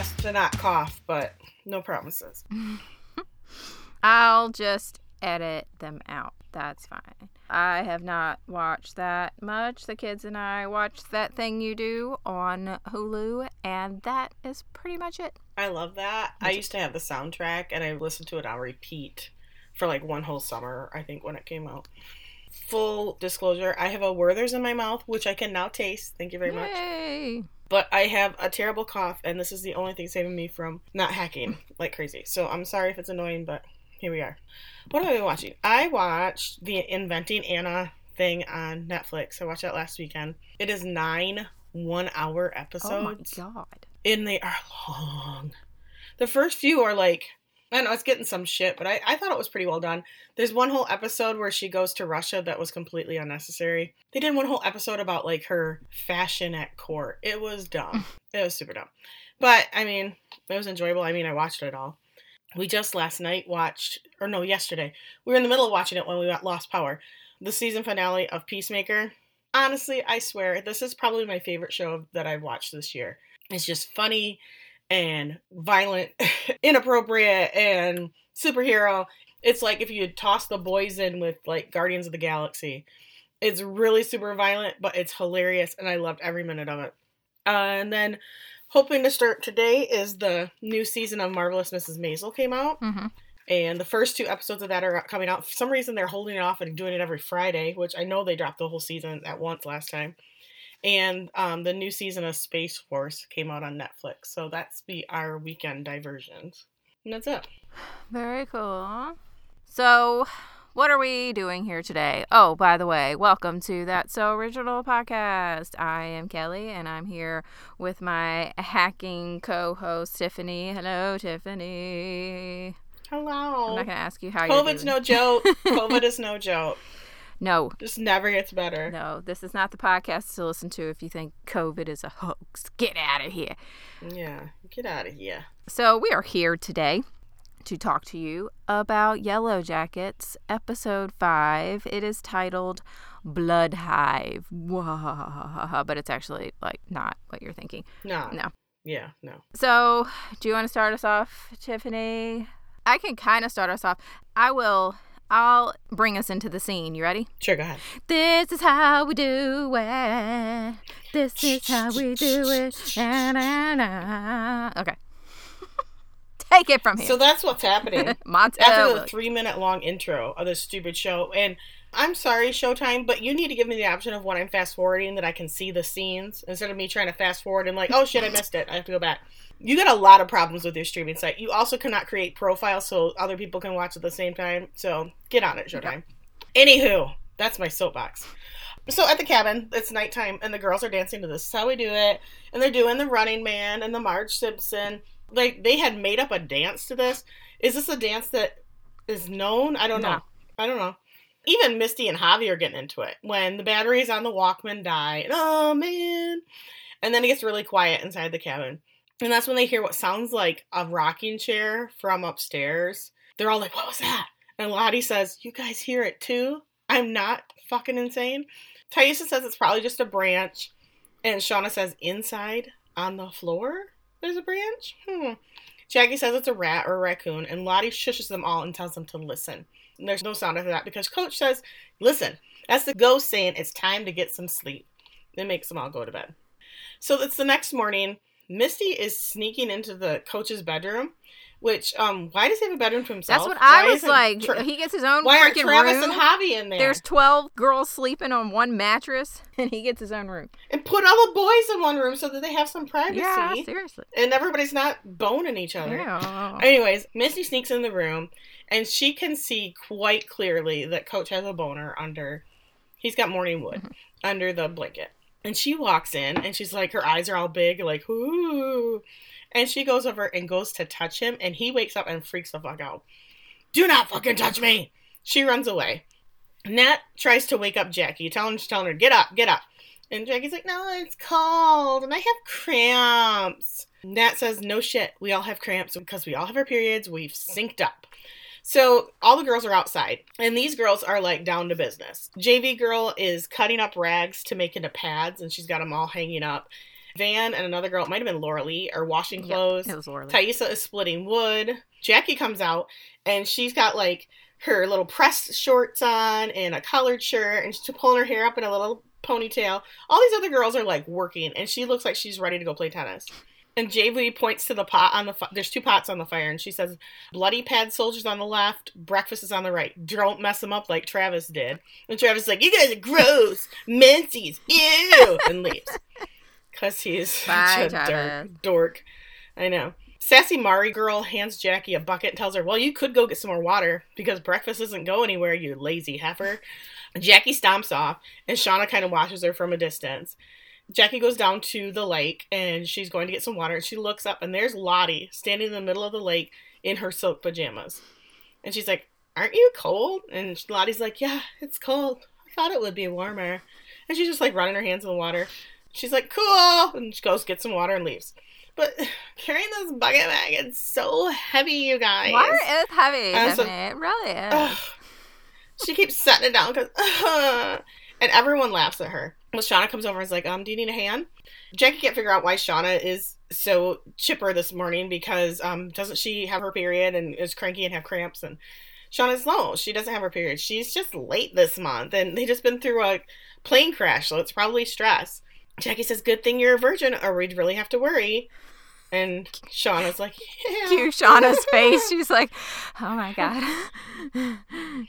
best to not cough, but no promises. I'll just edit them out. That's fine. I have not watched that much. The kids and I watched that thing you do on Hulu, and that is pretty much it. I love that. I used to have the soundtrack and I listened to it on repeat for like one whole summer, I think, when it came out. Full disclosure, I have a Werther's in my mouth, which I can now taste. Thank you very much. But I have a terrible cough, and this is the only thing saving me from not hacking like crazy. So I'm sorry if it's annoying, but here we are. What have I been watching? I watched the Inventing Anna thing on Netflix. I watched that last weekend. It is nine one hour episodes. Oh my god. and they are long. The first few are like, I know it's getting some shit, but I, I thought it was pretty well done. There's one whole episode where she goes to Russia that was completely unnecessary. They did one whole episode about like her fashion at court. It was dumb. Mm. it was super dumb. But I mean, it was enjoyable. I mean, I watched it all. We just last night watched, or no, yesterday. We were in the middle of watching it when we got lost power. The season finale of Peacemaker. Honestly, I swear, this is probably my favorite show that I've watched this year. It's just funny and violent, inappropriate, and superhero. It's like if you toss the boys in with like Guardians of the Galaxy. It's really super violent, but it's hilarious, and I loved every minute of it. Uh, and then, hoping to start today is the new season of Marvelous Mrs. Maisel came out, Mm-hmm. and the first two episodes of that are coming out. For some reason, they're holding it off and doing it every Friday, which I know they dropped the whole season at once last time. And um, the new season of Space Force came out on Netflix, so that's be our weekend diversions. And that's it. Very cool. So, what are we doing here today? Oh, by the way, welcome to That So Original podcast. I am Kelly, and I'm here with my hacking co-host Tiffany. Hello, Tiffany. Hello. I'm not gonna ask you how you're COVID's no joke. COVID is no joke. No, This never gets better. no. This is not the podcast to listen to if you think COVID is a hoax. Get out of here. Yeah, get out of here. So, we are here today to talk to you about Yellow Jackets, episode 5. It is titled Blood Hive. But it's actually like not what you're thinking. No. No. Yeah, no. So, do you want to start us off, Tiffany? I can kind of start us off. I will. I'll bring us into the scene. You ready? Sure, go ahead. This is how we do it. This is how we do it. Na, na, na. Okay. Take it from here. So that's what's happening. Montel after the Williams. three minute long intro of this stupid show. And I'm sorry, Showtime, but you need to give me the option of when I'm fast forwarding that I can see the scenes instead of me trying to fast forward and like, oh shit, I missed it. I have to go back. You got a lot of problems with your streaming site. You also cannot create profiles so other people can watch at the same time. So get on it, Showtime. Anywho, that's my soapbox. So at the cabin, it's nighttime, and the girls are dancing to this. This is how we do it. And they're doing the Running Man and the Marge Simpson. Like they had made up a dance to this. Is this a dance that is known? I don't know. I don't know. Even Misty and Javi are getting into it when the batteries on the Walkman die. And, oh man! And then it gets really quiet inside the cabin, and that's when they hear what sounds like a rocking chair from upstairs. They're all like, "What was that?" And Lottie says, "You guys hear it too? I'm not fucking insane." Taisha says it's probably just a branch, and Shauna says inside on the floor there's a branch. Hmm. Jackie says it's a rat or a raccoon, and Lottie shushes them all and tells them to listen. There's no sound after that because Coach says, "Listen." That's the ghost saying it's time to get some sleep. It makes them all go to bed. So it's the next morning. Misty is sneaking into the coach's bedroom, which um, why does he have a bedroom to himself? That's what I Why was like. Tra- he gets his own why aren't Travis room. and Javi in there? There's 12 girls sleeping on one mattress, and he gets his own room. and put all the boys in one room so that they have some privacy. Yeah, seriously. and everybody's not boning each other. Yeah. Anyways, Misty sneaks in the room and she can see quite clearly that Coach has a boner under. He's got morning wood Mhm. under the blanket. And she walks in and she's like, her eyes are all big, like, ooh. And she goes over and goes to touch him and he wakes up and freaks the fuck out. Do not fucking touch me! She runs away. Nat tries to wake up Jackie, telling, telling her, get up, get up. And Jackie's like, no, it's cold and I have cramps. Nat says, no shit. We all have cramps because we all have our periods. We've synced up. So all the girls are outside, and these girls are like down to business. JV girl is cutting up rags to make into pads, and she's got them all hanging up. Van and another girl, it might have been Laura Lee, are washing Yep, clothes. It was Laura. Lee. Taissa is splitting wood. Jackie comes out and she's got like her little pressed shorts on and a collared shirt and she's pulling her hair up in a little ponytail. All these other girls are like working and she looks like she's ready to go play tennis. And JV points to the pot on the fi- there's two pots on the fire and she says bloody pad soldiers on the left, breakfast is on the right. Don't mess them up like Travis did. And Travis is like, "You guys are gross, menses, ew," and leaves. Cuz he's Bye, such a dork, dork. I know. Sassy Mari girl hands Jackie a bucket and tells her, Well, you could go get some more water because breakfast doesn't go anywhere, you lazy heifer. Jackie stomps off and Shauna kind of watches her from a distance. Jackie goes down to the lake and she's going to get some water and she looks up and there's Lottie standing in the middle of the lake in her silk pajamas. And she's like, Aren't you cold? And Lottie's like, Yeah, it's cold. I thought it would be warmer. And she's just like running her hands in the water. She's like, Cool. And she goes get some water and leaves. But carrying this bucket bag, it's so heavy, you guys. Water is heavy, And so- it really is. She keeps setting it down because, and everyone laughs at her. Well, Shauna comes over and is like, "Um, do you need a hand?" Jackie can't figure out why Shauna is so chipper this morning because um, doesn't she have her period and is cranky and have cramps? And Shauna's no, she doesn't have her period. She's just late this month, and they just been through a plane crash, so it's probably stress. Jackie says, "Good thing you're a virgin, or we'd really have to worry." And Shauna's like, "Yeah." Cue Shauna's face. She's like, oh my God.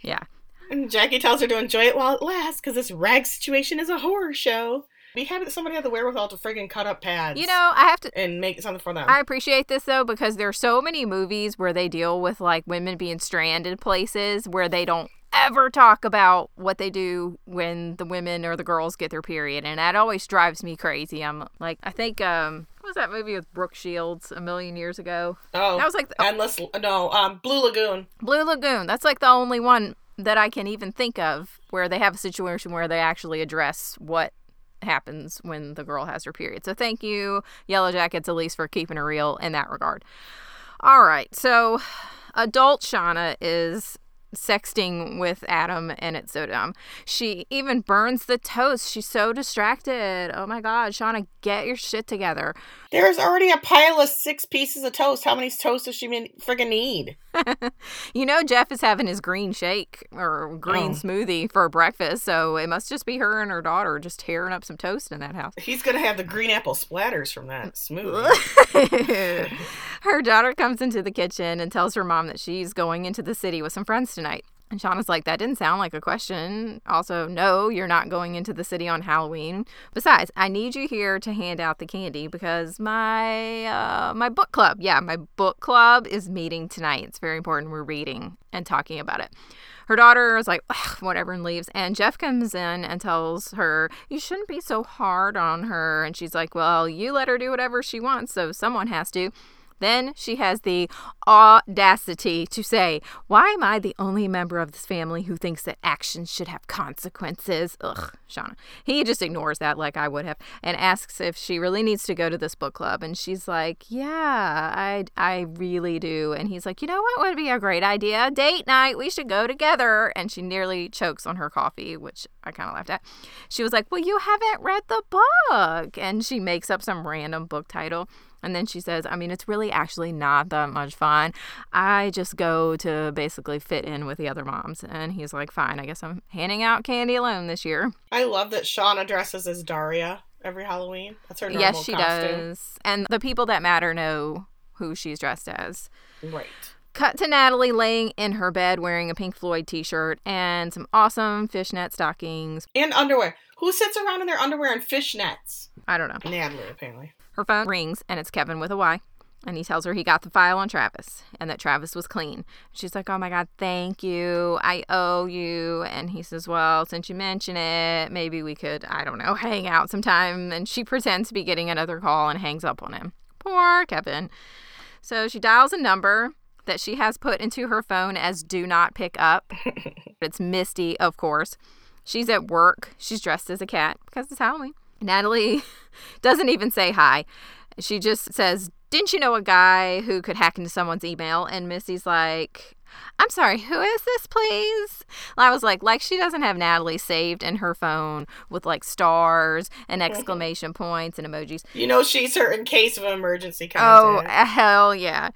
yeah. And Jackie tells her to enjoy it while it lasts because this rag situation is a horror show. Be happy that somebody had the wherewithal to friggin' cut up pads. You know, I have to. and make something for them. I appreciate this though because there are so many movies where they deal with like women being stranded places where they don't ever talk about what they do when the women or the girls get their period and that always drives me crazy. I'm like I think um what was that movie with Brooke Shields a million years ago? oh, That was like the, endless. No, um, Blue Lagoon. Blue Lagoon. That's like the only one that I can even think of where they have a situation where they actually address what happens when the girl has her period. So thank you, Yellow Jackets, at least for keeping it real in that regard. All right, so adult Shauna is sexting with Adam and it's so dumb. She even burns the toast. She's so distracted. Oh my god, Shauna, get your shit together. There's already a pile of six pieces of toast. How many toasts does she mean, friggin' need? You know Jeff is having his green shake or green Oh. smoothie for breakfast, so it must just be her and her daughter just tearing up some toast in that house. He's gonna have the green apple splatters from that smoothie. her daughter comes into the kitchen and tells her mom that she's going into the city with some friends tonight. And Shauna's like, that didn't sound like a question. Also, no, you're not going into the city on Halloween. Besides, I need you here to hand out the candy because my uh, my book club, yeah, my book club is meeting tonight. It's very important. We're reading and talking about it. Her daughter is like, "Ugh, whatever, and leaves. And Jeff comes in and tells her, You shouldn't be so hard on her. And she's like, Well, you let her do whatever she wants, so someone has to. Then she has the audacity to say, Why am I the only member of this family who thinks that actions should have consequences? Ugh, Shauna. He just ignores that like I would have and asks if she really needs to go to this book club. And she's like, Yeah, I, I really do. And he's like, You know what would be a great idea? Date night. We should go together. And she nearly chokes on her coffee, which I kind of laughed at. She was like, Well, you haven't read the book. And she makes up some random book title. And then she says, I mean, it's really actually not that much fun. I just go to basically fit in with the other moms. And he's like, fine, I guess I'm handing out candy alone this year. I love that Shauna dresses as Daria every Halloween. That's her normal yes, she costume. does. And the people that matter know who she's dressed as. Right. Cut to Natalie laying in her bed wearing a Pink Floyd t shirt and some awesome fishnet stockings. And underwear. Who sits around in their underwear and fishnets? I don't know. Natalie, apparently. Her phone rings and it's Kevin with a Y. And he tells her he got the file on Travis and that Travis was clean. She's like, Oh my God, thank you. I owe you. And he says, Well, since you mention it, maybe we could, I don't know, hang out sometime. And she pretends to be getting another call and hangs up on him. Poor Kevin. So she dials a number that she has put into her phone as do not pick up. it's Misty, of course. She's at work. She's dressed as a cat because it's Halloween. Natalie doesn't even say hi. She just says, Didn't you know a guy who could hack into someone's email? And Missy's like, I'm sorry, who is this, please? I was like, like she doesn't have Natalie saved in her phone with like stars and exclamation points and emojis. You know, she's her in case of emergency Oh, hell yeah.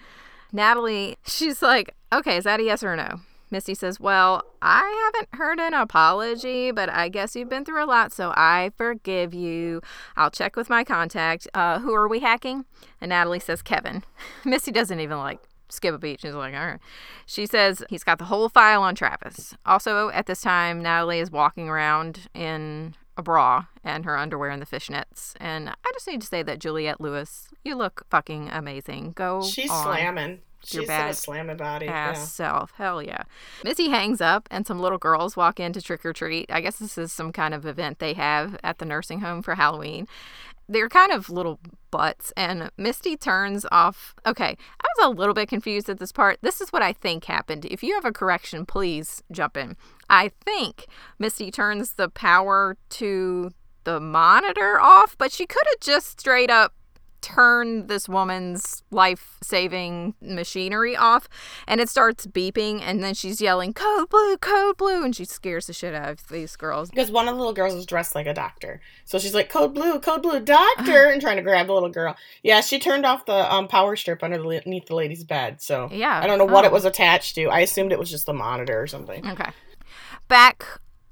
Natalie, she's like, okay, is that a yes or a no? Misty says, Well, I haven't heard an apology, but I guess you've been through a lot, so I forgive you. I'll check with my contact. Uh, who are we hacking? And Natalie says, Kevin. Misty doesn't even like skip a beat. She's like, All right. She says he's got the whole file on Travis. Also, at this time, Natalie is walking around in a bra and her underwear and the fishnets. And I just need to say that Juliette Lewis, you look fucking amazing. Go She's on slamming. Your bad a slamming body. ass Yeah. self. Hell yeah. Missy hangs up and some little girls walk in to trick or treat. I guess this is some kind of event they have at the nursing home for Halloween. They're kind of little butts, and Misty turns off. Okay, I was a little bit confused at this part. This is what I think happened. If you have a correction, please jump in. I think Misty turns the power to the monitor off, but she could have just straight up turn this woman's life saving machinery off and it starts beeping and then she's yelling code blue code blue and she scares the shit out of these girls Because one of the little girls is dressed like a doctor. So she's like, Code Blue, Code Blue, Doctor, and trying to grab the little girl. Yeah, she turned off the um, power strip underneath the lady's bed. So yeah I don't know what Oh. it was attached to. I assumed it was just the monitor or something. okay back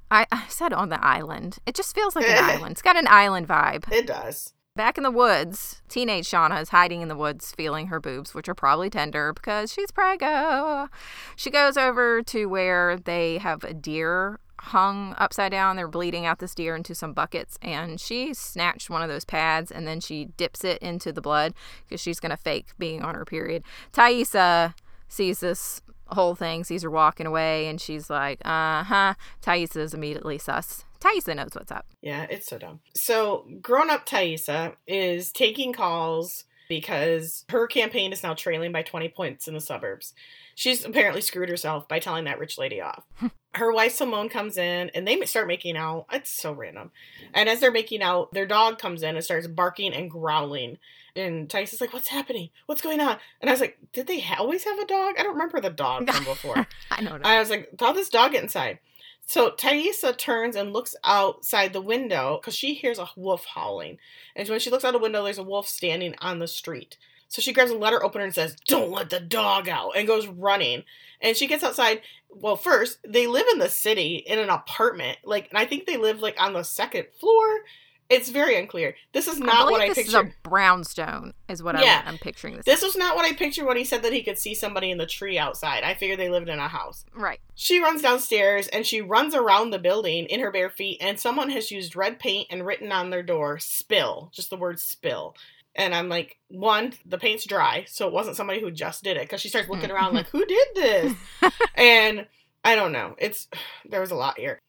I, I said on the island it just feels like an island it's got an island vibe It does. Back in the woods, teenage Shauna is hiding in the woods, feeling her boobs, which are probably tender because she's preggo. She goes over to where they have a deer hung upside down. They're bleeding out this deer into some buckets, and she snatched one of those pads and then she dips it into the blood because she's gonna fake being on her period. Taissa sees this whole thing, sees her walking away, and she's like, "Uh huh." Taissa is immediately sus. Taissa knows what's up. Yeah, it's so dumb. So, grown up Taissa is taking calls because her campaign is now trailing by 20 points in the suburbs. She's apparently screwed herself by telling that rich lady off. her wife Simone comes in and they start making out. It's so random. And as they're making out, their dog comes in and starts barking and growling. And Taissa's like, What's happening? What's going on? And I was like, Did they ha- always have a dog? I don't remember the dog from before. I know. I was like, how this dog get inside? So Taissa turns and looks outside the window because she hears a wolf howling. And when she looks out the window, there's a wolf standing on the street. So she grabs a letter opener and says, Don't let the dog out, and goes running. And she gets outside. Well, first, they live in the city in an apartment. Like, and I think they live like on the second floor. It's very unclear. This is not believe what I this pictured. is a brownstone, is what Yeah. I, I'm picturing this. This was not what I pictured when he said that he could see somebody in the tree outside. I figured they lived in a house. right. She runs downstairs and she runs around the building in her bare feet, and someone has used red paint and written on their door, spill, just the word spill. And I'm like, one, the paint's dry, so it wasn't somebody who just did it, because she starts looking hmm. around like, who did this? and I don't know. It's there was a lot here.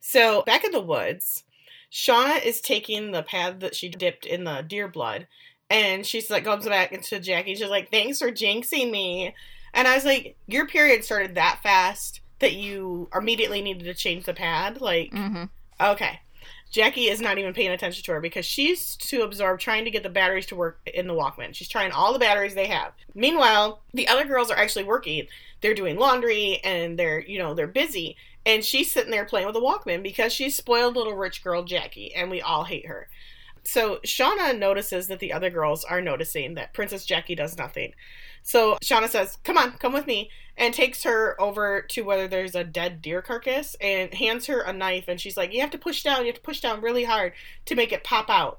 So back in the woods, Shauna is taking the pad that she dipped in the deer blood, and she's like goes back into Jackie. She's like, "Thanks for jinxing me." And I was like, "Your period started that fast that you immediately needed to change the pad." Like, hmm okay. Jackie is not even paying attention to her because she's too absorbed trying to get the batteries to work in the Walkman. She's trying all the batteries they have. Meanwhile, the other girls are actually working. They're doing laundry and they're, you know, they're busy. And she's sitting there playing with the Walkman because she's spoiled little rich girl Jackie and we all hate her. So Shauna notices that the other girls are noticing that Princess Jackie does nothing. So Shauna says, Come on, come with me, and takes her over to where there's a dead deer carcass and hands her a knife. And she's like, You have to push down, you have to push down really hard to make it pop out.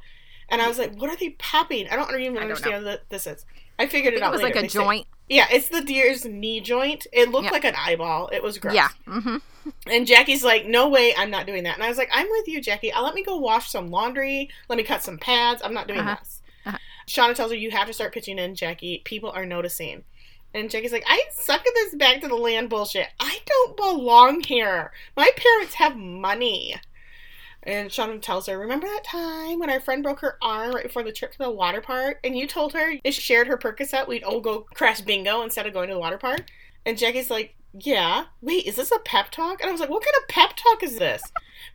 And I was like, What are they popping? I don't even I don't understand what this is. I figured I it think it out was later. like a They say- joint. yeah, it's the deer's knee joint. It looked Yeah. like an eyeball. It was gross. Yeah. hmm And Jackie's like, no way, I'm not doing that. And I was like, I'm with you, Jackie. I'll let me go wash some laundry. Let me cut some pads. I'm not doing Uh-huh. this. Uh-huh. Shauna tells her, you have to start pitching in, Jackie. People are noticing. And Jackie's like, I suck at this back to the land bullshit. I don't belong here. My parents have money. And Shauna tells her, Remember that time when our friend broke her arm right before the trip to the water park? And you told her if she shared her Percocet, we'd all go crash bingo instead of going to the water park? And Jackie's like, Yeah. Wait, is this a pep talk? And I was like, What kind of pep talk is this?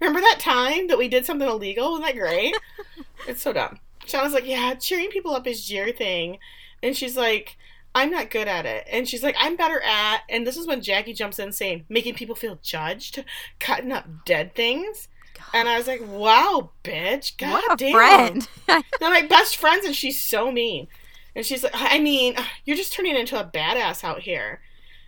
Remember that time that we did something illegal? Wasn't that great? it's so dumb. Shauna's like, Yeah, cheering people up is your thing. And she's like, I'm not good at it. And she's like, I'm better at, and this is when Jackie jumps in saying, making people feel judged, cutting up dead things. And I was like, wow, bitch. God what a damn. friend. They're like best friends, and she's so mean. And she's like, I mean, you're just turning into a badass out here.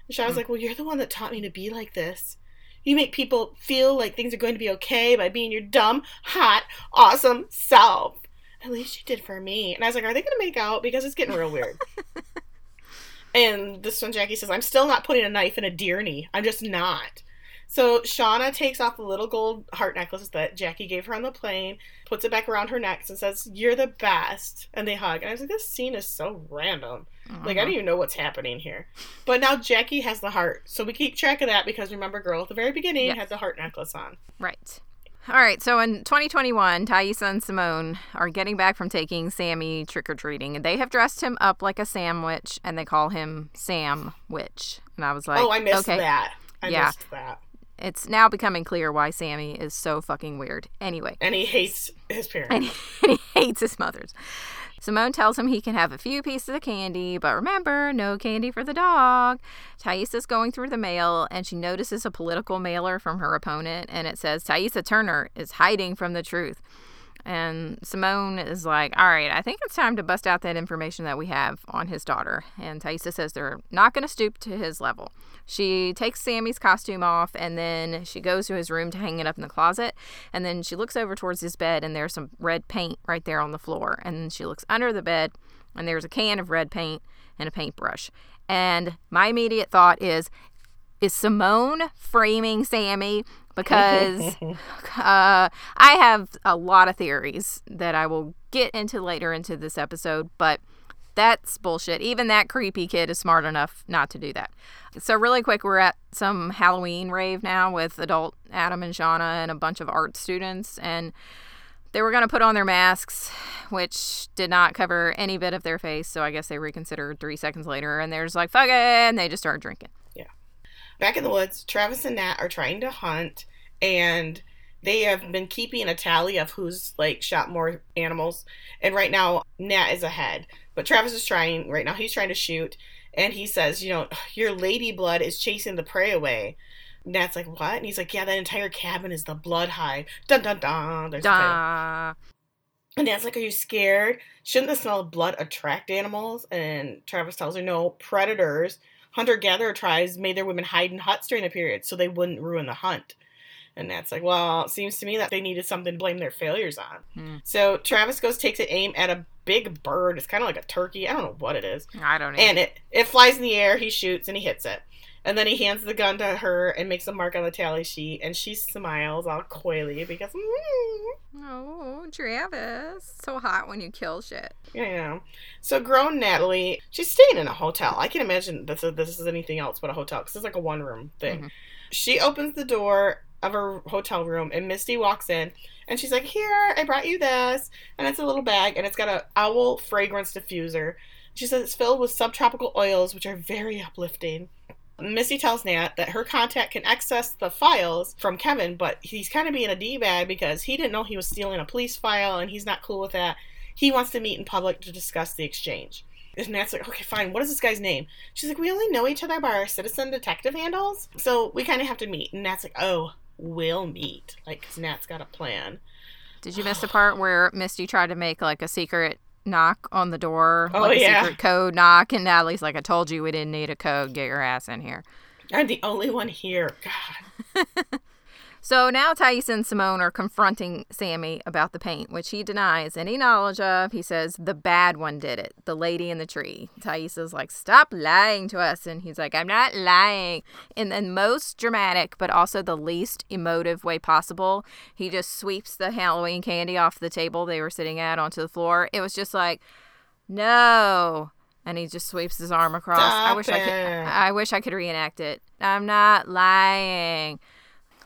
And Shauna's Mm. like, well, you're the one that taught me to be like this. You make people feel like things are going to be okay by being your dumb, hot, awesome self. At least you did for me. And I was like, are they going to make out? Because it's getting real weird. and this one, Jackie says, I'm still not putting a knife in a deer knee. I'm just not. So Shauna takes off the little gold heart necklace that Jackie gave her on the plane, puts it back around her neck, and says, You're the best. And they hug. And I was like, This scene is so random. Like, I don't uh-huh. even know what's happening here. But now Jackie has the heart. So we keep track of that because remember, girl at the very beginning Yes. had the heart necklace on. Right. All right, so in 2021, Taissa and Simone are getting back from taking Sammy trick or treating, and they have dressed him up like a sandwich, and they call him Sam Witch. And I was like, oh, I missed okay, that. I Yeah. missed that. it's now becoming clear why Sammy is so fucking weird. Anyway, And he hates his parents. and he, and he hates his mother's. Simone tells him he can have a few pieces of candy, but remember, no candy for the dog. Taissa's going through the mail and she notices a political mailer from her opponent and it says Taissa Turner is hiding from the truth. And Simone is like, All right, I think it's time to bust out that information that we have on his daughter. And Taissa says they're not going to stoop to his level. She takes Sammy's costume off and then she goes to his room to hang it up in the closet. And then she looks over towards his bed and there's some red paint right there on the floor. And then she looks under the bed and there's a can of red paint and a paintbrush. And my immediate thought is, is Simone framing Sammy? Because uh, I have a lot of theories that I will get into later into this episode, but that's bullshit. Even that creepy kid is smart enough not to do that. So, really quick, we're at some Halloween rave now with adult Adam and Shauna and a bunch of art students. And they were going to put on their masks, which did not cover any bit of their face. So, I guess they reconsidered three seconds later and they're just like, fuck it. And they just started drinking. Back in the woods, Travis and Nat are trying to hunt, and they have been keeping a tally of who's like shot more animals. And right now, Nat is ahead, but Travis is trying. Right now, he's trying to shoot, and he says, "You know, your lady blood is chasing the prey away." Nat's like, "What?" And he's like, "Yeah, that entire cabin is the blood hive." Dun dun dun. There's the And Nat's like, Are you scared? Shouldn't the smell of blood attract animals? And Travis tells her, No, predators, hunter gatherer tribes made their women hide in huts during the period so they wouldn't ruin the hunt. And that's like, Well, it seems to me that they needed something to blame their failures on. Hmm. So Travis goes, takes an aim at a big bird. It's kind of like a turkey. I don't know what it is. I don't know. And it, it flies in the air. He shoots and he hits it. And then he hands the gun to her and makes a mark on the tally sheet. And she smiles all coyly because, mm, Oh, Travis. So hot when you kill shit. Yeah. So grown Natalie, she's staying in a hotel. I can't imagine this is, this is anything else but a hotel because it's like a one room thing. Mhm. She opens the door of her hotel room and Misty walks in and she's like, "Here, I brought you this." And it's a little bag and it's got a owl fragrance diffuser. She says it's filled with subtropical oils which are very uplifting. Missy tells Nat that her contact can access the files from Kevin, but he's kind of being a D-bag because he didn't know he was stealing a police file and he's not cool with that. He wants to meet in public to discuss the exchange. And Nat's like, okay, fine. What is this guy's name? She's like, we only know each other by our citizen detective handles, so we kind of have to meet. And Nat's like, oh, we'll meet. Like, 'cause Nat's got a plan. Did you miss the part where Misty tried to make like a secret knock on the door? Oh, like a yeah. secret code knock, and Natalie's like, I told you we didn't need a code. Get your ass in here. I'm the only one here. God. So now Thais and Simone are confronting Sammy about the paint, which he denies any knowledge of. He says the bad one did it, the lady in the tree. Thais is like, stop lying to us. And he's like, I'm not lying. In the most dramatic, but also the least emotive way possible, he just sweeps the Halloween candy off the table they were sitting at onto the floor. It was just like, no. And he just sweeps his arm across. I Stop wish I could. I wish I could reenact it. I'm not lying.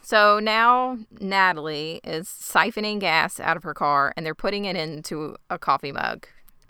So now Natalie is siphoning gas out of her car and they're putting it into a coffee mug.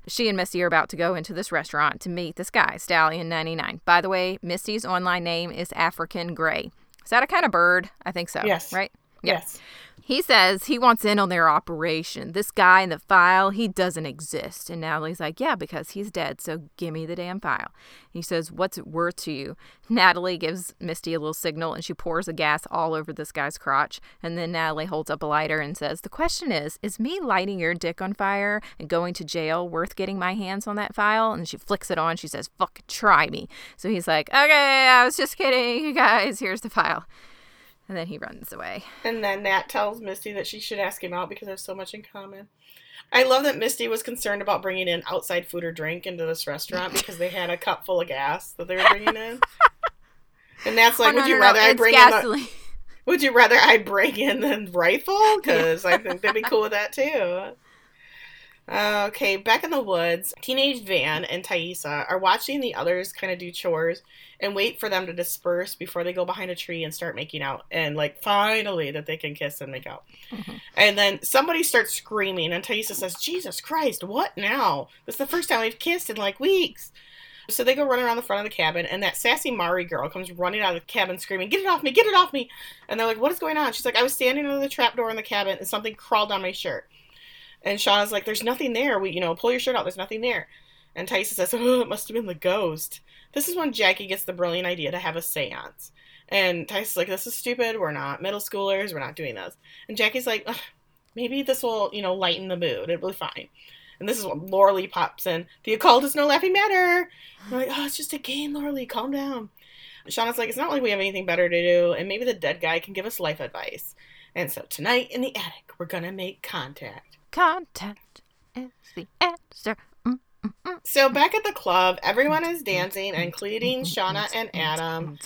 She and Misty are about to go into this restaurant to meet this guy, Stallion99. By the way, Misty's online name is African Gray. Is that a kind of bird? I think so. Yes. Right? Yes. He says he wants in on their operation. This guy in the file, he doesn't exist. And Natalie's like, Yeah, because he's dead, so give me the damn file. He says, What's it worth to you? Natalie gives Misty a little signal and she pours the gas all over this guy's crotch. And then Natalie holds up a lighter and says, The question is, is me lighting your dick on fire and going to jail worth getting my hands on that file? And she flicks it on. She says, Fuck, try me. So he's like, Okay, I was just kidding. You guys, here's the file. And then he runs away. And then Nat tells Misty that she should ask him out because they have so much in common. I love that Misty was concerned about bringing in outside food or drink into this restaurant because they had a cup full of gas that they were bringing in. And Nat's like, Oh, no, would you no, rather no, I bring in the, gasoline. Would you rather I bring in the rifle? Because I think they'd be cool with that too. Okay, back in the woods, teenage Van and Taissa are watching the others kind of do chores and wait for them to disperse before they go behind a tree and start making out. And like, finally, that they can kiss and make out. Mhm. And then somebody starts screaming, and Taissa says, Jesus Christ, what now? This is the first time we've kissed in like weeks. So they go running around the front of the cabin, and that sassy Mari girl comes running out of the cabin screaming, Get it off me, get it off me! And they're like, What is going on? She's like, I was standing under the trap door in the cabin, and something crawled on my shirt. And Shauna's like, There's nothing there. We, you know, pull your shirt out, there's nothing there. And Tyson says, Oh, it must have been the ghost. This is when Jackie gets the brilliant idea to have a seance. And Tyson's like, This is stupid. We're not middle schoolers. We're not doing this. And Jackie's like, Maybe this will, you know, lighten the mood. It'll be fine. And this is when Laura Lee pops in. The occult is no laughing matter. I'm like, Oh, it's just a game, Laura Lee. Calm down. Shauna's like, It's not like we have anything better to do. And maybe the dead guy can give us life advice. And so tonight in the attic, we're to make contact. Contact is the answer. So back at the club, everyone is dancing, including Shauna and Adam.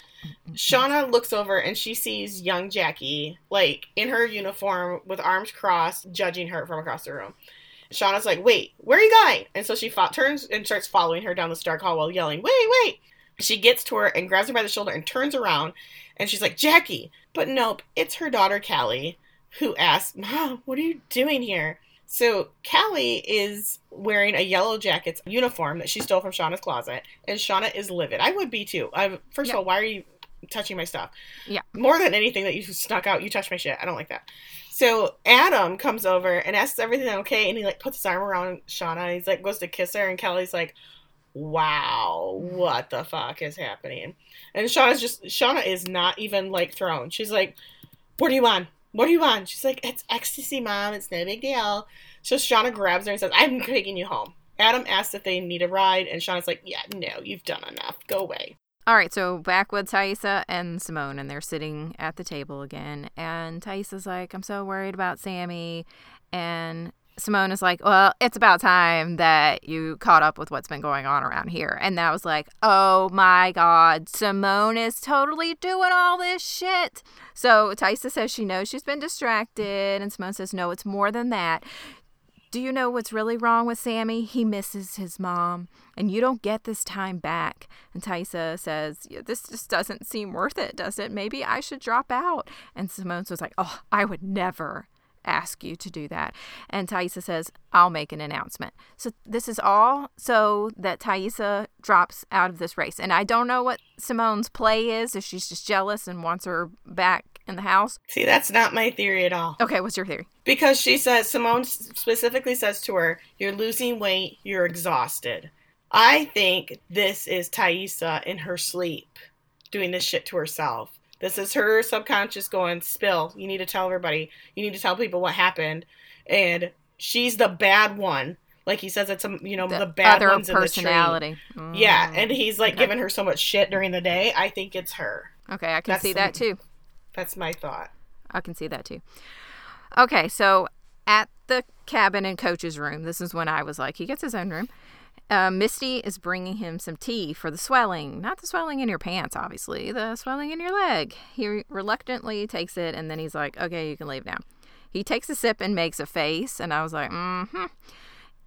Shauna looks over and she sees young Jackie, like in her uniform with arms crossed, judging her from across the room. Shauna's like, "Wait, where are you going?" And so she fo- turns and starts following her down this dark hall while yelling, "Wait, wait!" She gets to her and grabs her by the shoulder and turns around, and she's like, "Jackie!" But nope, it's her daughter Callie, who asks, "Mom, what are you doing here?" So Callie is wearing a yellow jacket's uniform that she stole from Shauna's closet, and Shauna is livid. I would be too. I, first Yeah. of all, why are you touching my stuff? Yeah. More than anything that you snuck out, you touched my shit. I don't like that. So Adam comes over and asks everything okay, and he like puts his arm around Shauna. He's like goes to kiss her, and Kelly's like, "Wow, what the fuck is happening?" And Shauna's just Shauna is not even like thrown. She's like, "What do you want? What do you want?" She's like, "It's ecstasy, mom. It's no big deal." So Shauna grabs her and says, "I'm taking you home." Adam asks if they need a ride, and Shauna's like, "Yeah, no, you've done enough. Go away." All right, so back with Taissa and Simone, and they're sitting at the table again. And Taissa's like, I'm so worried about Sammy. And Simone is like, Well, it's about time that you caught up with what's been going on around here. And that was like, Oh my God, Simone is totally doing all this shit. So Taissa says she knows she's been distracted. And Simone says, No, it's more than that. Do you know what's really wrong with Sammy? He misses his mom, and you don't get this time back. And Taissa says, "Yeah, This just doesn't seem worth it, does it? Maybe I should drop out. And Simone was like, Oh, I would never ask you to do that. And Taissa says, I'll make an announcement. So this is all so that Taissa drops out of this race. And I don't know what Simone's play is, if she's just jealous and wants her back in the house. See, that's not my theory at all. Okay, what's your theory? Because she says, Simone specifically says to her, You're losing weight, you're exhausted. I think this is Taissa in her sleep doing this shit to herself. This is her subconscious going, Spill, you need to tell everybody, you need to tell people what happened. And she's the bad one. Like he says, it's, a, you know, the, bad other ones in the tree. personality. Yeah, Mm. and he's like Okay. giving her so much shit during the day. I think it's her. Okay, I can That's see the- that too. That's my thought. I can see that too. Okay, so at the cabin in Coach's room, this is when I was like, he gets his own room. Uh, Misty is bringing him some tea for the swelling. Not the swelling in your pants, obviously, the swelling in your leg. He reluctantly takes it and then he's like, okay, you can leave now. He takes a sip and makes a face, and I was like, mm hmm.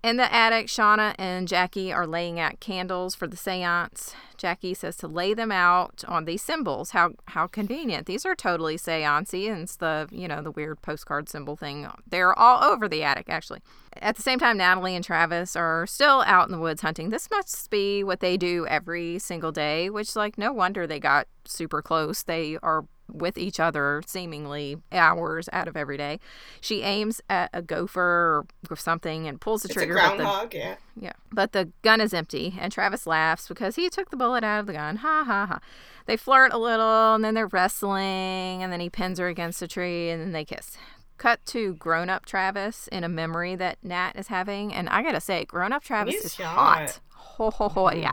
In the attic, Shauna and Jackie are laying out candles for the seance. Jackie says to lay them out on these symbols. How how convenient. These are totally seancey and it's the, you know, the weird postcard symbol thing. They're all over the attic actually. At the same time, Natalie and Travis are still out in the woods hunting. This must be what they do every single day, which like no wonder they got super close. They are with each other seemingly hours out of every day. She aims at a gopher or something and pulls the It's trigger. a but the- groundhog, yeah. yeah. But the gun is empty, and Travis laughs because he took the bullet out of the gun. Ha ha ha. They flirt a little, and then they're wrestling, and then he pins her against a tree, and then they kiss. Cut to grown up Travis in a memory that Nat is having. And I gotta say, grown up Travis He's is hot. hot. Ho, ho, ho, yeah.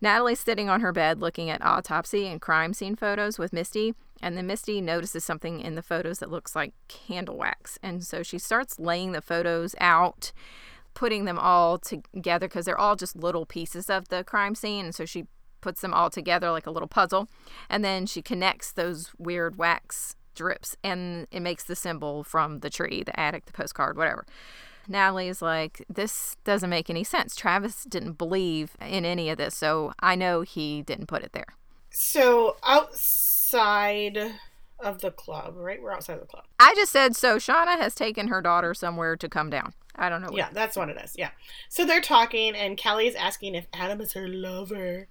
Natalie's sitting on her bed looking at autopsy and crime scene photos with Misty, and then Misty notices something in the photos that looks like candle wax. And so she starts laying the photos out, putting them all together because they're all just little pieces of the crime scene. And so she puts them all together like a little puzzle. And then she connects those weird wax drips and it makes the symbol from the tree, the attic, the postcard, whatever. Natalie's like, this doesn't make any sense. Travis didn't believe in any of this, so I know he didn't put it there. So outside of the club, right? We're outside of the club. I just said, so Shauna has taken her daughter somewhere to come down. I don't know. Yeah, that's what it is. Yeah. So they're talking, and Kelly's asking if Adam is her lover.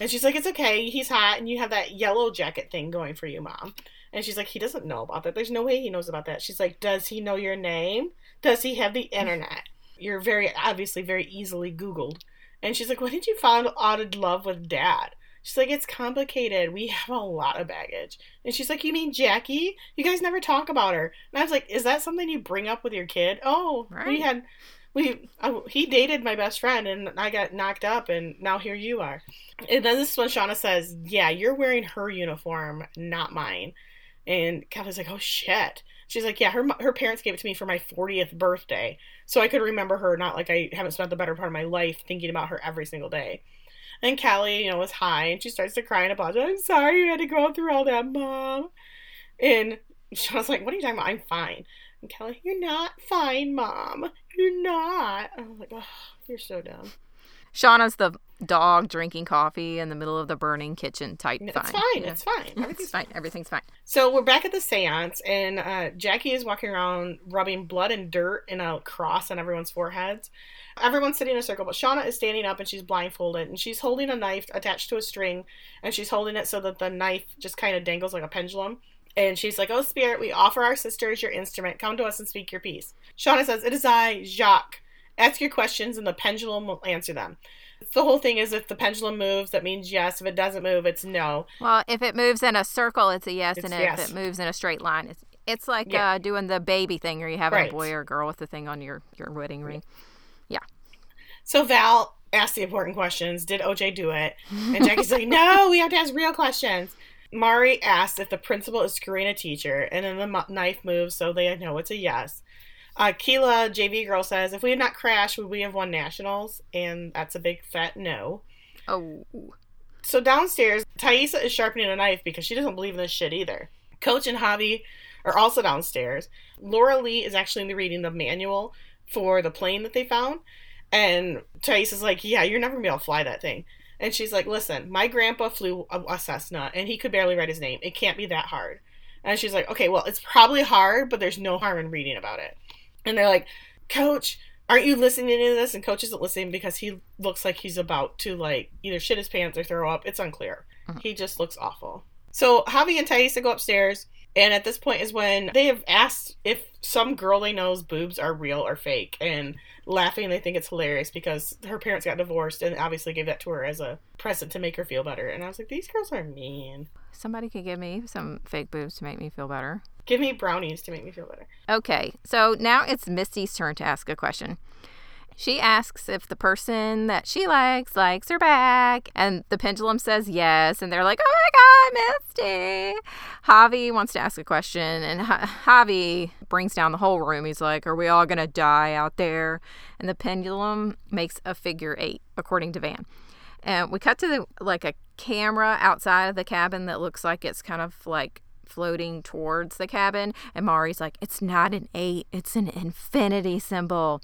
And she's like, it's okay. He's hot, and you have that yellow jacket thing going for you, mom. And she's like, he doesn't know about that. There's no way he knows about that. She's like, does he know your name? Does he have the internet? You're very, obviously, very easily Googled. And she's like, when did you find out of love with dad? She's like, it's complicated. We have a lot of baggage. And she's like, you mean Jackie? You guys never talk about her. And I was like, is that something you bring up with your kid? Oh, we had we I, he dated my best friend and I got knocked up and now here you are. And then this is when Shauna says, "Yeah, you're wearing her uniform, not mine." And Kelly's like, "Oh shit." She's like, "Yeah, her her parents gave it to me for my 40th birthday, so I could remember her. Not like I haven't spent the better part of my life thinking about her every single day." And Kelly, you know, was high and she starts to cry and apologize. I'm sorry you had to go through all that, mom. And Shauna's like, "What are you talking about? I'm fine." And Kelly, "You're not fine, mom. You're not." I'm like, "Oh, you're so dumb." Shauna's the dog drinking coffee in the middle of the burning kitchen type. It's fine. fine. Yeah. It's fine. It's Everything's fine. Everything's fine. So we're back at the seance, and uh, Jackie is walking around rubbing blood and dirt in a cross on everyone's foreheads. Everyone's sitting in a circle, but Shauna is standing up and she's blindfolded, and she's holding a knife attached to a string, and she's holding it so that the knife just kind of dangles like a pendulum. And she's like, Oh, Spirit, we offer our sisters your instrument. Come to us and speak your piece. Shauna says, It is I, Jacques. Ask your questions, and the pendulum will answer them. The whole thing is if the pendulum moves, that means yes. If it doesn't move, it's no. Well, if it moves in a circle, it's a yes, It's and if yes. it moves in a straight line, it's it's like Yeah. uh, doing the baby thing, where you have Right. a boy or a girl with the thing on your your wedding ring. Yeah. So Val asked the important questions. Did OJ do it? And Jackie's like, no, we have to ask real questions. Mari asks if the principal is screwing a teacher, and then the knife moves, so they know it's a yes. Uh, Keela, JV girl, says, if we had not crashed, would we have won nationals? And that's a big fat no. Oh, So downstairs, Taissa is sharpening a knife because she doesn't believe in this shit either. Coach and Javi are also downstairs. Laura Lee is actually reading the manual for the plane that they found. And Thais is like, Yeah, you're never gonna be able to fly that thing. And she's like, Listen, my grandpa flew a, a Cessna and he could barely write his name. It can't be that hard. And she's like, Okay, well, it's probably hard, but there's no harm in reading about it. And they're like, Coach, aren't you listening to this? And Coach isn't listening because he looks like he's about to like either shit his pants or throw up. It's unclear. Mhm. He just looks awful. So Javi and Taissa go upstairs, and at this point is when they have asked if some girl they know's boobs are real or fake, and laughing they think it's hilarious because her parents got divorced and obviously gave that to her as a present to make her feel better. And I was like, these girls are mean. somebody could give me some fake boobs to make me feel better. Give me brownies to make me feel better. Okay, so now it's Misty's turn to ask a question. She asks if the person that she likes likes her back, and the pendulum says yes, and they're like, "Oh my God, Misty!" Javi wants to ask a question, and Ja- Javi brings down the whole room. He's like, "Are we all gonna die out there?" And the pendulum makes a figure eight, according to Van. And we cut to the, like a camera outside of the cabin that looks like it's kind of like floating towards the cabin. And Mari's like, it's not an eight, it's an infinity symbol.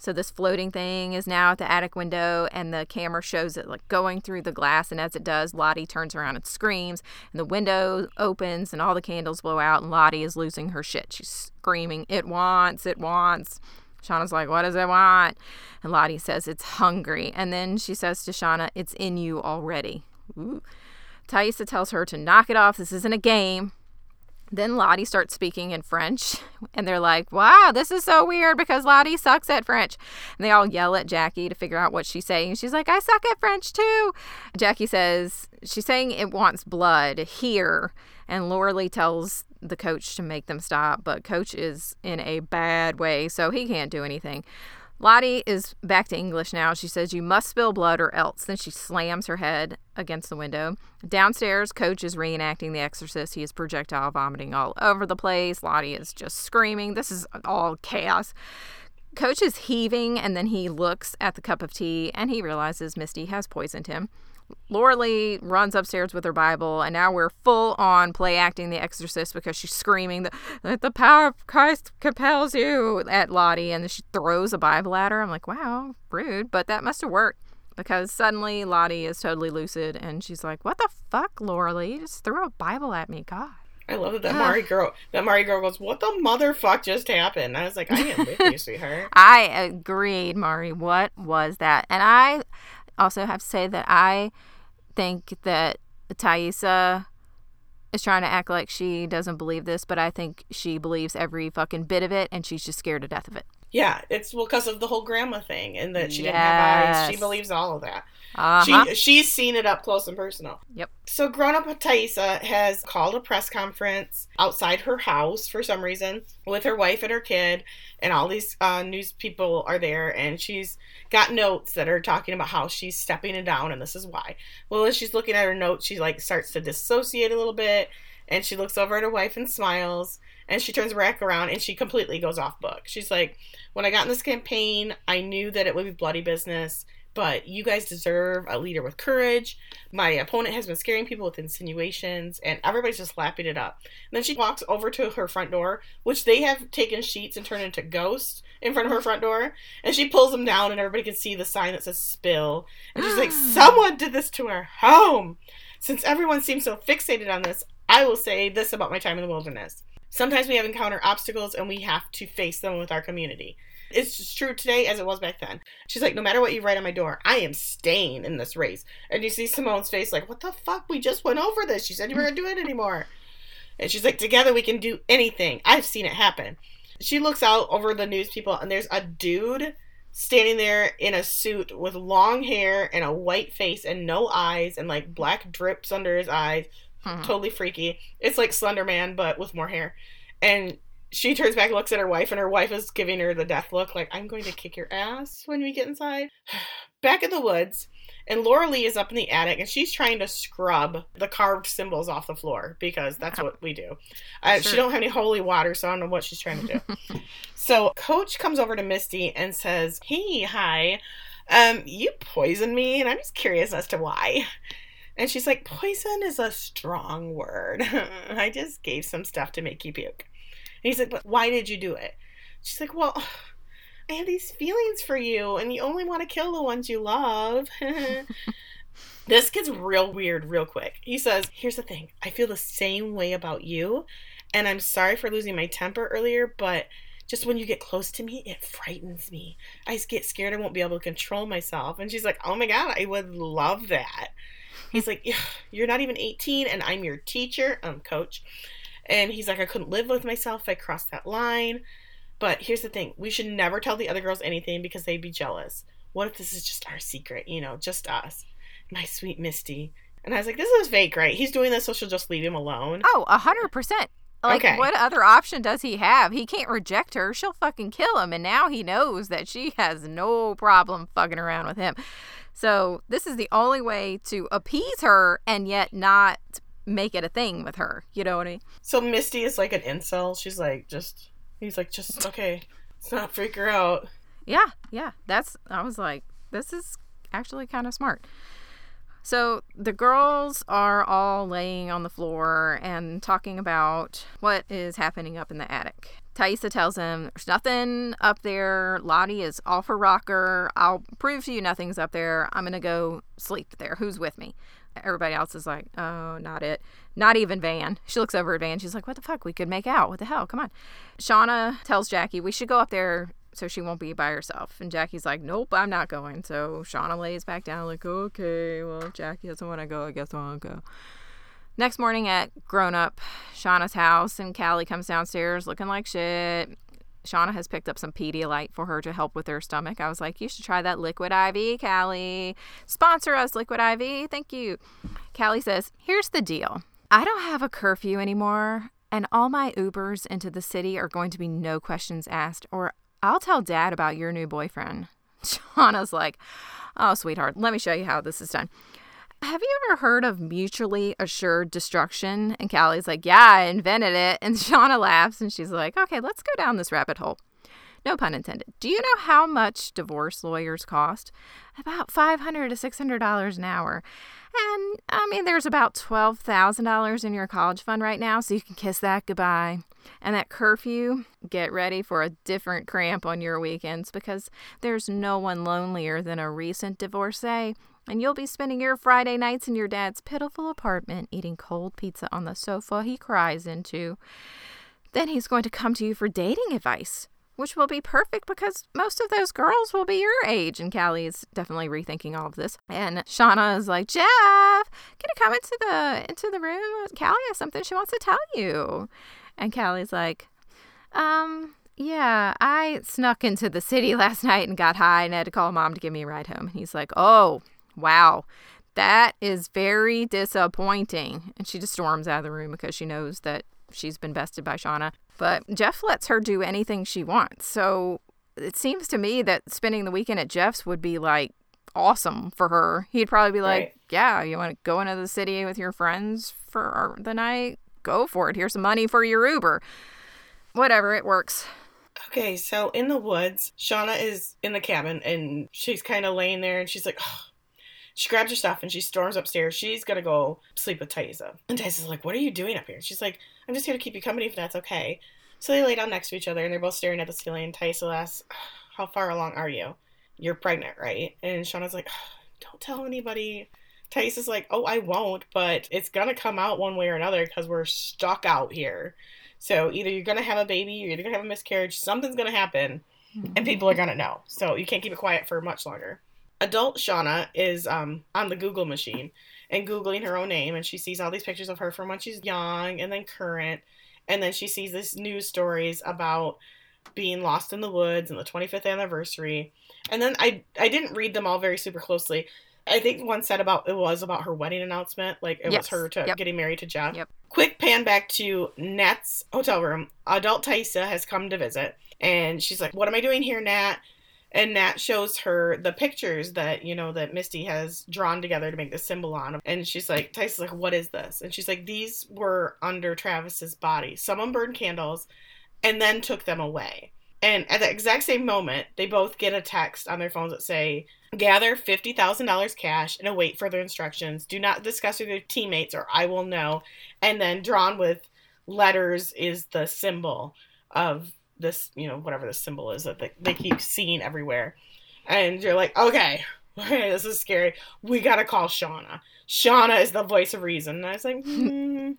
So this floating thing is now at the attic window, and the camera shows it like going through the glass. And as it does, Lottie turns around and screams, and the window opens, and all the candles blow out, and Lottie is losing her shit. She's screaming, "It wants! It wants!" Shauna's like, What does it want? And Lottie says, It's hungry. And then she says to Shauna, It's in you already. Ooh. Taissa tells her to knock it off. This isn't a game. Then Lottie starts speaking in French, and they're like, wow, this is so weird because Lottie sucks at French. And they all yell at Jackie to figure out what she's saying. She's like, I suck at French too. Jackie says, she's saying it wants blood here. And Laura Lee tells the coach to make them stop, but coach is in a bad way, so he can't do anything. Lottie is back to English now. She says, You must spill blood or else. Then she slams her head against the window. Downstairs, Coach is reenacting The Exorcist. He is projectile vomiting all over the place. Lottie is just screaming. This is all chaos. Coach is heaving, and then he looks at the cup of tea and he realizes Misty has poisoned him. Laura Lee runs upstairs with her Bible, and now we're full on play acting The Exorcist because she's screaming that the power of Christ compels you at Lottie, and she throws a Bible at her. I'm like, wow, rude, but that must have worked because suddenly Lottie is totally lucid, and she's like, "What the fuck, Laura Lee? You just threw a Bible at me, God." I love that that Mari girl that Mari girl goes, What the motherfuck just happened? I was like, I am with you, sweetheart. I agreed, Mari. What was that? And I also have to say that I think that Taissa is trying to act like she doesn't believe this, but I think she believes every fucking bit of it and she's just scared to death of it. Yeah, it's well because of the whole grandma thing and that she yes. didn't have eyes. She believes all of that. Uh-huh. She she's seen it up close and personal. Yep. So grown up Taissa has called a press conference outside her house for some reason with her wife and her kid, and all these uh, news people are there, and she's got notes that are talking about how she's stepping it down, and this is why. Well, as she's looking at her notes, she like starts to dissociate a little bit, and she looks over at her wife and smiles, and she turns back around and she completely goes off book. She's like, "When I got in this campaign, I knew that it would be bloody business." but you guys deserve a leader with courage. My opponent has been scaring people with insinuations, and everybody's just lapping it up. And then she walks over to her front door, which they have taken sheets and turned into ghosts in front of her front door, and she pulls them down, and everybody can see the sign that says spill. And she's like, Someone did this to our home. Since everyone seems so fixated on this, I will say this about my time in the wilderness. Sometimes we have encounter obstacles and we have to face them with our community. It's true today as it was back then. She's like, no matter what you write on my door, I am staying in this race. And you see Simone's face like, what the fuck? We just went over this. She said you weren't gonna do it anymore. And she's like, together we can do anything. I've seen it happen. She looks out over the news people, and there's a dude standing there in a suit with long hair and a white face and no eyes and like black drips under his eyes. Hmm. Totally freaky. It's like Slender Man, but with more hair. And she turns back, looks at her wife, and her wife is giving her the death look, like, I'm going to kick your ass when we get inside. back in the woods, and Laura Lee is up in the attic, and she's trying to scrub the carved symbols off the floor because that's what we do. Uh, sure. She don't have any holy water, so I don't know what she's trying to do. so Coach comes over to Misty and says, "Hey, hi, um, you poisoned me, and I'm just curious as to why." And she's like, "Poison is a strong word. I just gave some stuff to make you puke." And he's like, But why did you do it? She's like, Well, I have these feelings for you, and you only want to kill the ones you love. this gets real weird real quick. He says, Here's the thing I feel the same way about you, and I'm sorry for losing my temper earlier, but just when you get close to me, it frightens me. I get scared I won't be able to control myself. And she's like, Oh my God, I would love that. He's like, You're not even 18, and I'm your teacher, um, coach. And he's like, I couldn't live with myself if I crossed that line. But here's the thing we should never tell the other girls anything because they'd be jealous. What if this is just our secret, you know, just us? My sweet Misty. And I was like, this is fake, right? He's doing this so she'll just leave him alone. Oh, a hundred percent. Like, okay. what other option does he have? He can't reject her. She'll fucking kill him. And now he knows that she has no problem fucking around with him. So, this is the only way to appease her and yet not make it a thing with her. You know what I mean? So Misty is like an incel. She's like just he's like just okay. Let's not freak her out. Yeah, yeah. That's I was like, this is actually kind of smart. So the girls are all laying on the floor and talking about what is happening up in the attic. Taissa tells him there's nothing up there. Lottie is off her rocker. I'll prove to you nothing's up there. I'm gonna go sleep there. Who's with me? Everybody else is like, oh, not it. Not even Van. She looks over at Van. She's like, what the fuck? We could make out. What the hell? Come on. Shauna tells Jackie, we should go up there so she won't be by herself. And Jackie's like, nope, I'm not going. So Shauna lays back down, like, okay, well, Jackie doesn't want to go. I guess I won't go. Next morning at grown up Shauna's house, and Callie comes downstairs looking like shit. Shauna has picked up some Pedialyte for her to help with her stomach. I was like, you should try that Liquid IV, Callie. Sponsor us, Liquid IV. Thank you. Callie says, here's the deal. I don't have a curfew anymore, and all my Ubers into the city are going to be no questions asked, or I'll tell dad about your new boyfriend. Shauna's like, oh, sweetheart, let me show you how this is done. Have you ever heard of mutually assured destruction? And Callie's like, Yeah, I invented it. And Shauna laughs and she's like, Okay, let's go down this rabbit hole. No pun intended. Do you know how much divorce lawyers cost? About 500 to $600 an hour. And I mean, there's about $12,000 in your college fund right now, so you can kiss that goodbye. And that curfew, get ready for a different cramp on your weekends because there's no one lonelier than a recent divorcee and you'll be spending your Friday nights in your dad's pitiful apartment eating cold pizza on the sofa he cries into. Then he's going to come to you for dating advice, which will be perfect because most of those girls will be your age. And Callie is definitely rethinking all of this. And Shauna is like, Jeff, can you come into the into the room? Callie has something she wants to tell you. And Callie's like, um, yeah, I snuck into the city last night and got high and had to call mom to give me a ride home. And he's like, Oh, Wow. That is very disappointing. And she just storms out of the room because she knows that she's been bested by Shauna. But Jeff lets her do anything she wants. So it seems to me that spending the weekend at Jeff's would be like awesome for her. He'd probably be like, right. Yeah, you want to go into the city with your friends for the night? Go for it. Here's some money for your Uber. Whatever, it works. Okay, so in the woods, Shauna is in the cabin and she's kind of laying there and she's like, oh, she grabs her stuff and she storms upstairs. She's gonna go sleep with Taissa. And Taissa's like, What are you doing up here? She's like, I'm just here to keep you company if that's okay. So they lay down next to each other and they're both staring at the ceiling. And Taissa asks, How far along are you? You're pregnant, right? And Shauna's like, Don't tell anybody. Taissa's like, Oh, I won't, but it's gonna come out one way or another because we're stuck out here. So either you're gonna have a baby, you're gonna have a miscarriage, something's gonna happen, and people are gonna know. So you can't keep it quiet for much longer adult Shauna is um, on the Google machine and Googling her own name, and she sees all these pictures of her from when she's young and then current. And then she sees these news stories about being lost in the woods and the 25th anniversary. And then I I didn't read them all very super closely. I think one said about it was about her wedding announcement, like it yes. was her to yep. getting married to Jeff. Yep. Quick pan back to Nat's hotel room. Adult Taissa has come to visit, and she's like, "What am I doing here, Nat?" and Nat shows her the pictures that you know that Misty has drawn together to make the symbol on and she's like Taissa's like what is this and she's like these were under Travis's body someone burned candles and then took them away and at the exact same moment they both get a text on their phones that say gather $50,000 cash and await further instructions do not discuss with your teammates or I will know and then drawn with letters is the symbol of this, you know, whatever the symbol is that they, they keep seeing everywhere. And you're like, okay, okay, this is scary. We gotta call Shauna. Shauna is the voice of reason. And I was like, hmm.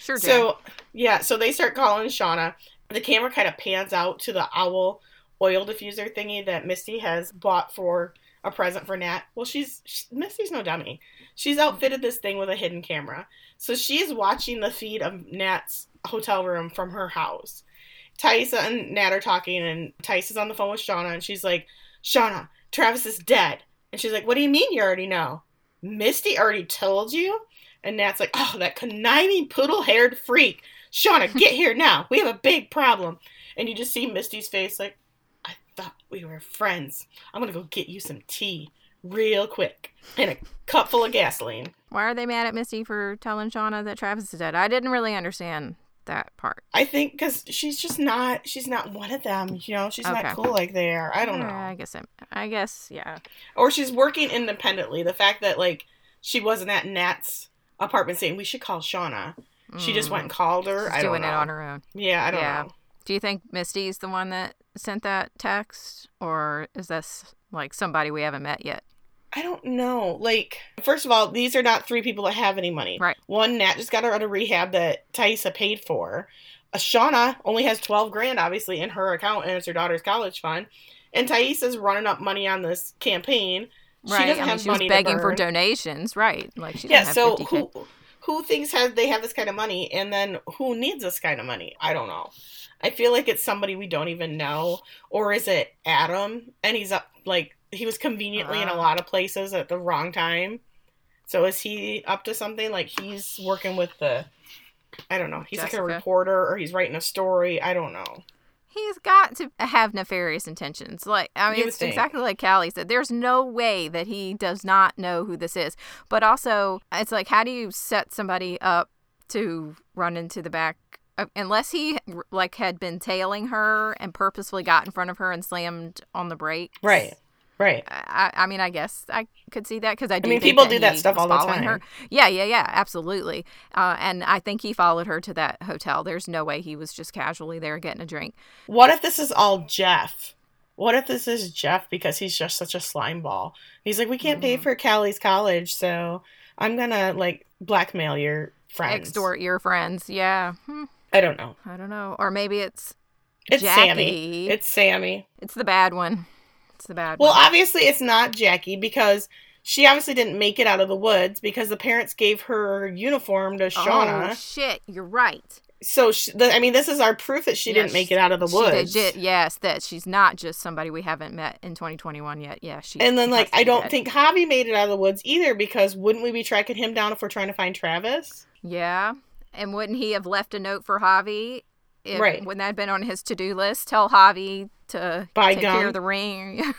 sure. So yeah, so they start calling Shauna. The camera kind of pans out to the owl oil diffuser thingy that Misty has bought for a present for Nat. Well, she's she, Misty's no dummy. She's outfitted this thing with a hidden camera, so she's watching the feed of Nat's hotel room from her house. Taissa and Nat are talking, and Taissa's on the phone with Shauna, and she's like, Shauna, Travis is dead. And she's like, What do you mean you already know? Misty already told you? And Nat's like, Oh, that conniving, poodle haired freak. Shauna, get here now. We have a big problem. And you just see Misty's face like, I thought we were friends. I'm going to go get you some tea real quick and a cup full of gasoline. Why are they mad at Misty for telling Shauna that Travis is dead? I didn't really understand that part. I think because she's just not she's not one of them. You know, she's okay. not cool like they are. I don't know. I guess I'm, I guess yeah. Or she's working independently. The fact that like she wasn't at Nat's apartment saying we should call Shauna. Mm. She just went and mm. called her. She's I doing it on her own. Yeah, I don't yeah. know. Do you think Misty's the one that sent that text, or is this like somebody we haven't met yet? I don't know. Like, first of all, these are not three people that have any money. Right. One, Nat just got her out of rehab that Taissa paid for. Uh, Shauna only has 12 grand, obviously, in her account, and it's her daughter's college fund. And Taissa's running up money on this campaign. Right. She doesn't I mean, have she money was begging for donations. Right. Like, she doesn't have to do that. yeah, so who, who thinks have they have this kind of money and then who needs this kind of money? I don't know. I feel like it's somebody we don't even know. Or is it Adam and he's up like he was conveniently in a Uh. lot of places at the wrong time. So is he up to something? Like he's working with the I don't know. He's like a reporter or he's writing a story. I don't know. He's got to have nefarious intentions. Like I mean, it's think. exactly like Callie said. There's no way that he does not know who this is. But also, it's like, how do you set somebody up to run into the back? Uh, unless he like had been tailing her and purposefully got in front of her and slammed on the brakes. Right. Right. I, I mean, I guess I could see that because I do. mean, think people do that stuff all the following Her. time. Yeah, yeah, yeah, absolutely. Uh, and I think he followed her to that hotel. There's no way he was just casually there getting a drink. What if this is all Jeff? What if this is Jeff because he's just such a slime ball? He's like, we can't pay Mhm. for Callie's college, so I'm gonna like blackmail your friends. Extort your friends. Yeah. Hmm, I don't know. I don't know. Or maybe it's It's Jackie. Sammy. It's Sammy. it's the bad one. It's the bad Well, one. obviously it's not Jackie because she obviously didn't make it out of the woods because the parents gave her uniform to oh, Shauna. Oh shit! You're right. so she, the, I mean, this is our proof that she Yeah, didn't make it out of the She woods. legit, yes, that she's not just somebody we haven't met in 2021 yet. Yeah, she. And then, like, I don't dead. think Javi made it out of the woods either because wouldn't we be tracking him down if we're trying to find Travis? Yeah, and wouldn't he have left a note for Javi? If, Right. Wouldn't that have been on his to-do list? Tell Javi to Buy take care of the ring.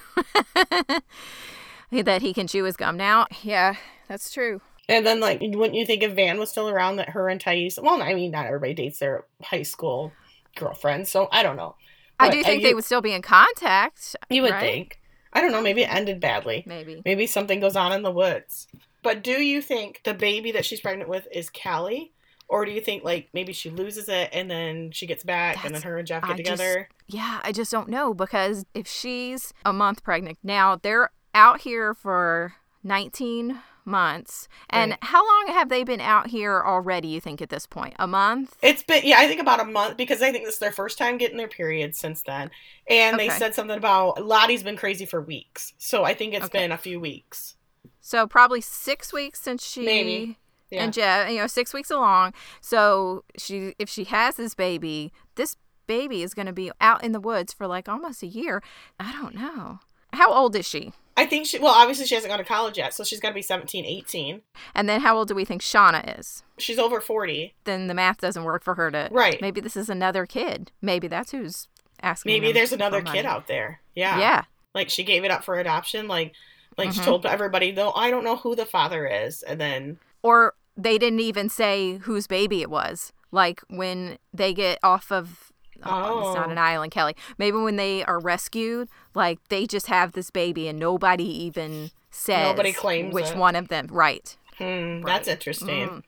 that he can chew his gum now. Yeah, that's true. And then, like, wouldn't you think if Van was still around that her and Thais, well, I mean, not everybody dates their high school girlfriends, so I don't know. I do think you- they would still be in contact. You would right? think. I don't know, maybe it ended badly. Maybe. Maybe something goes on in the woods. But do you think the baby that she's pregnant with is Callie? Or do you think like maybe she loses it and then she gets back and then her and Jeff I get just- together? Yeah, I just don't know because if she's a month pregnant, now they're out here for 19 months. And Right. how long have they been out here already, you think, at this point? A month? It's been yeah, I think about a month because I think this is their first time getting their period since then. And they said something about Lottie's been crazy for weeks. So I think it's Okay. been a few weeks. So probably six weeks since she Maybe. Yeah. and Jeff, you know, six weeks along. So she, if she has this baby, this baby is going to be out in the woods for like almost a year. I don't know. How old is she? I think she well, obviously she hasn't gone to college yet, so she's gotta be 17, 18. And then how old do we think Shauna is? She's over 40. Then the math doesn't work for her to. Right. Maybe this is another kid. Maybe that's who's asking. Maybe there's another kid out there. Yeah. Yeah. Like she gave it up for adoption. Like like she Mhm. told everybody, though I don't know who the father is, and then Or they didn't even say whose baby it was. Like when they get off of. Oh, it's not Oh. an island, Kelly. Maybe when they are rescued, like they just have this baby and nobody even says Nobody claims which it. one of them. Right. hmm, Right. that's interesting. Mm.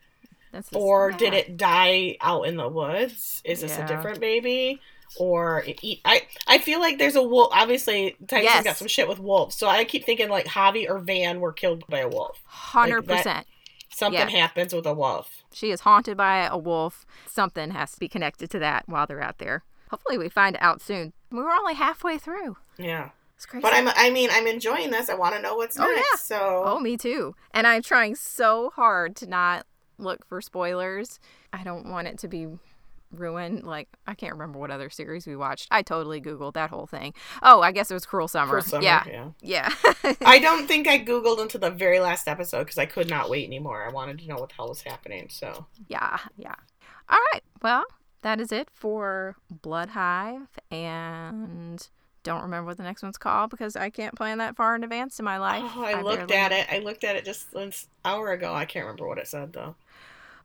That's Or did it die out in the woods? Is this Yeah. a different baby? Or it eat, I I feel like there's a wolf. Obviously, Taissa's Yes. got some shit with wolves, so I keep thinking like Javi or Van were killed by a wolf. Hundred that- percent. Something Yeah. happens with a wolf. She is haunted by a wolf. Something has to be connected to that while they're out there. Hopefully, we find out soon. We were only halfway through. Yeah, It's crazy. but I'm I mean I'm enjoying this. I want to know what's Oh, next. yeah. So Oh, me too. And I'm trying so hard to not look for spoilers. I don't want it to be ruined. Like, I can't remember what other series we watched. I totally Googled that whole thing. Oh, I guess it was Cruel Summer. for summer, Yeah. yeah. Yeah. I don't think I googled until the very last episode because I could not wait anymore. I wanted to know what the hell was happening. So yeah. Yeah. All right. Well, that is it for Blood Hive. And don't remember what the next one's called because I can't plan that far in advance in my life. oh, I looked barely- at it. I looked at it just an hour ago. I can't remember what it said though.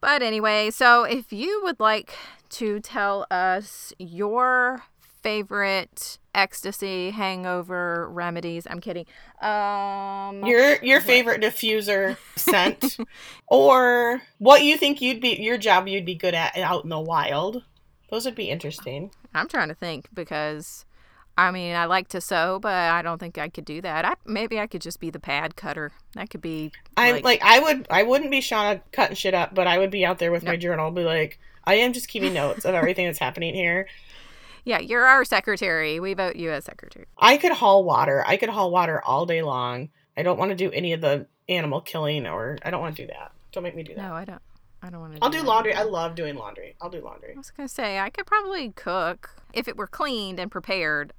But anyway, so if you would like to tell us your favorite ecstasy hangover remedies, I'm kidding. Um Your your favorite diffuser scent, or what you think you'd be your job you'd be good at out in the wild. Those would be interesting. I'm trying to think because I mean, I like to sew, but I don't think I could do that. I maybe I could just be the pad cutter. That could be I Like- like, I would I wouldn't be Shauna cutting shit up, but I would be out there with my journal, be like, I am just keeping notes of everything that's happening here. Yeah, you're our secretary. We vote you as secretary. I could haul water. I could haul water all day long. I don't want to do any of the animal killing, or I don't want to do that. Don't make me do that. No, I don't. I don't want to. I'll do laundry. I love doing laundry. I'll do laundry. I was gonna say I could probably cook if it were cleaned and prepared.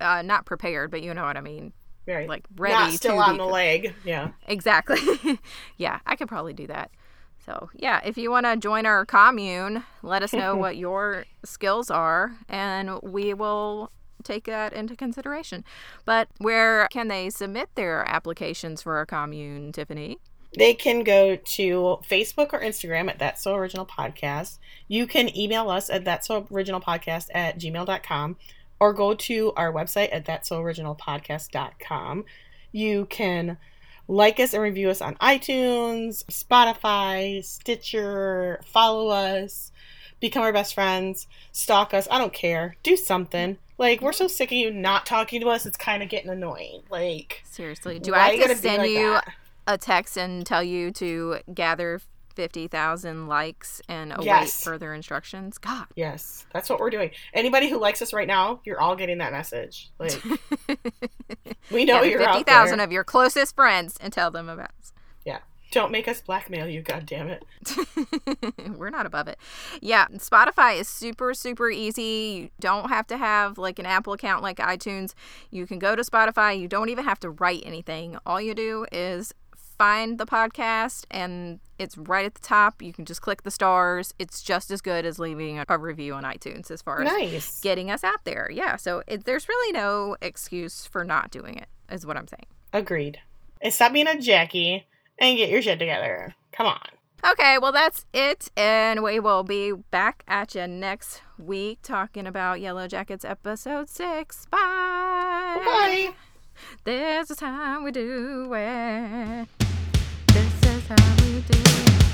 Uh, not prepared, but you know what I mean. Right. Like ready Not still to on be the leg. Yeah. Exactly. yeah, I could probably do that. So, yeah, if you want to join our commune, let us know what your skills are, and we will take that into consideration. But where can they submit their applications for our commune, Tiffany? They can go to Facebook or Instagram at That's So Original Podcast. You can email us at That's So Original Podcast at gmail.com or go to our website at That's So Original You can like us and review us on iTunes, Spotify, Stitcher, follow us, become our best friends, stalk us. I don't care. Do something. Like, we're so sick of you not talking to us, it's kind of getting annoying. Like, Seriously, do I have to send like you that? a text and tell you to gather 50,000 likes and await Yes. further instructions? God. Yes, that's what we're doing. Anybody who likes us right now, you're all getting that message. Like we know Gather you're out 50,000 of your closest friends and tell them about us. Yeah. Don't make us blackmail you, God damn it. We're not above it. Yeah, Spotify is super, super easy. You don't have to have like an Apple account like iTunes. You can go to Spotify. You don't even have to write anything. All you do is find the podcast and it's right at the top. You can just click the stars. It's just as good as leaving a review on iTunes as far as Nice. getting us out there. Yeah, so it, there's really no excuse for not doing it, is what I'm saying. Agreed. And stop being a Jackie and get your shit together. Come on. Okay, well, that's it. And we will be back at you next week talking about Yellow Jackets episode six. Bye. Bye. This is how we do it. How we do.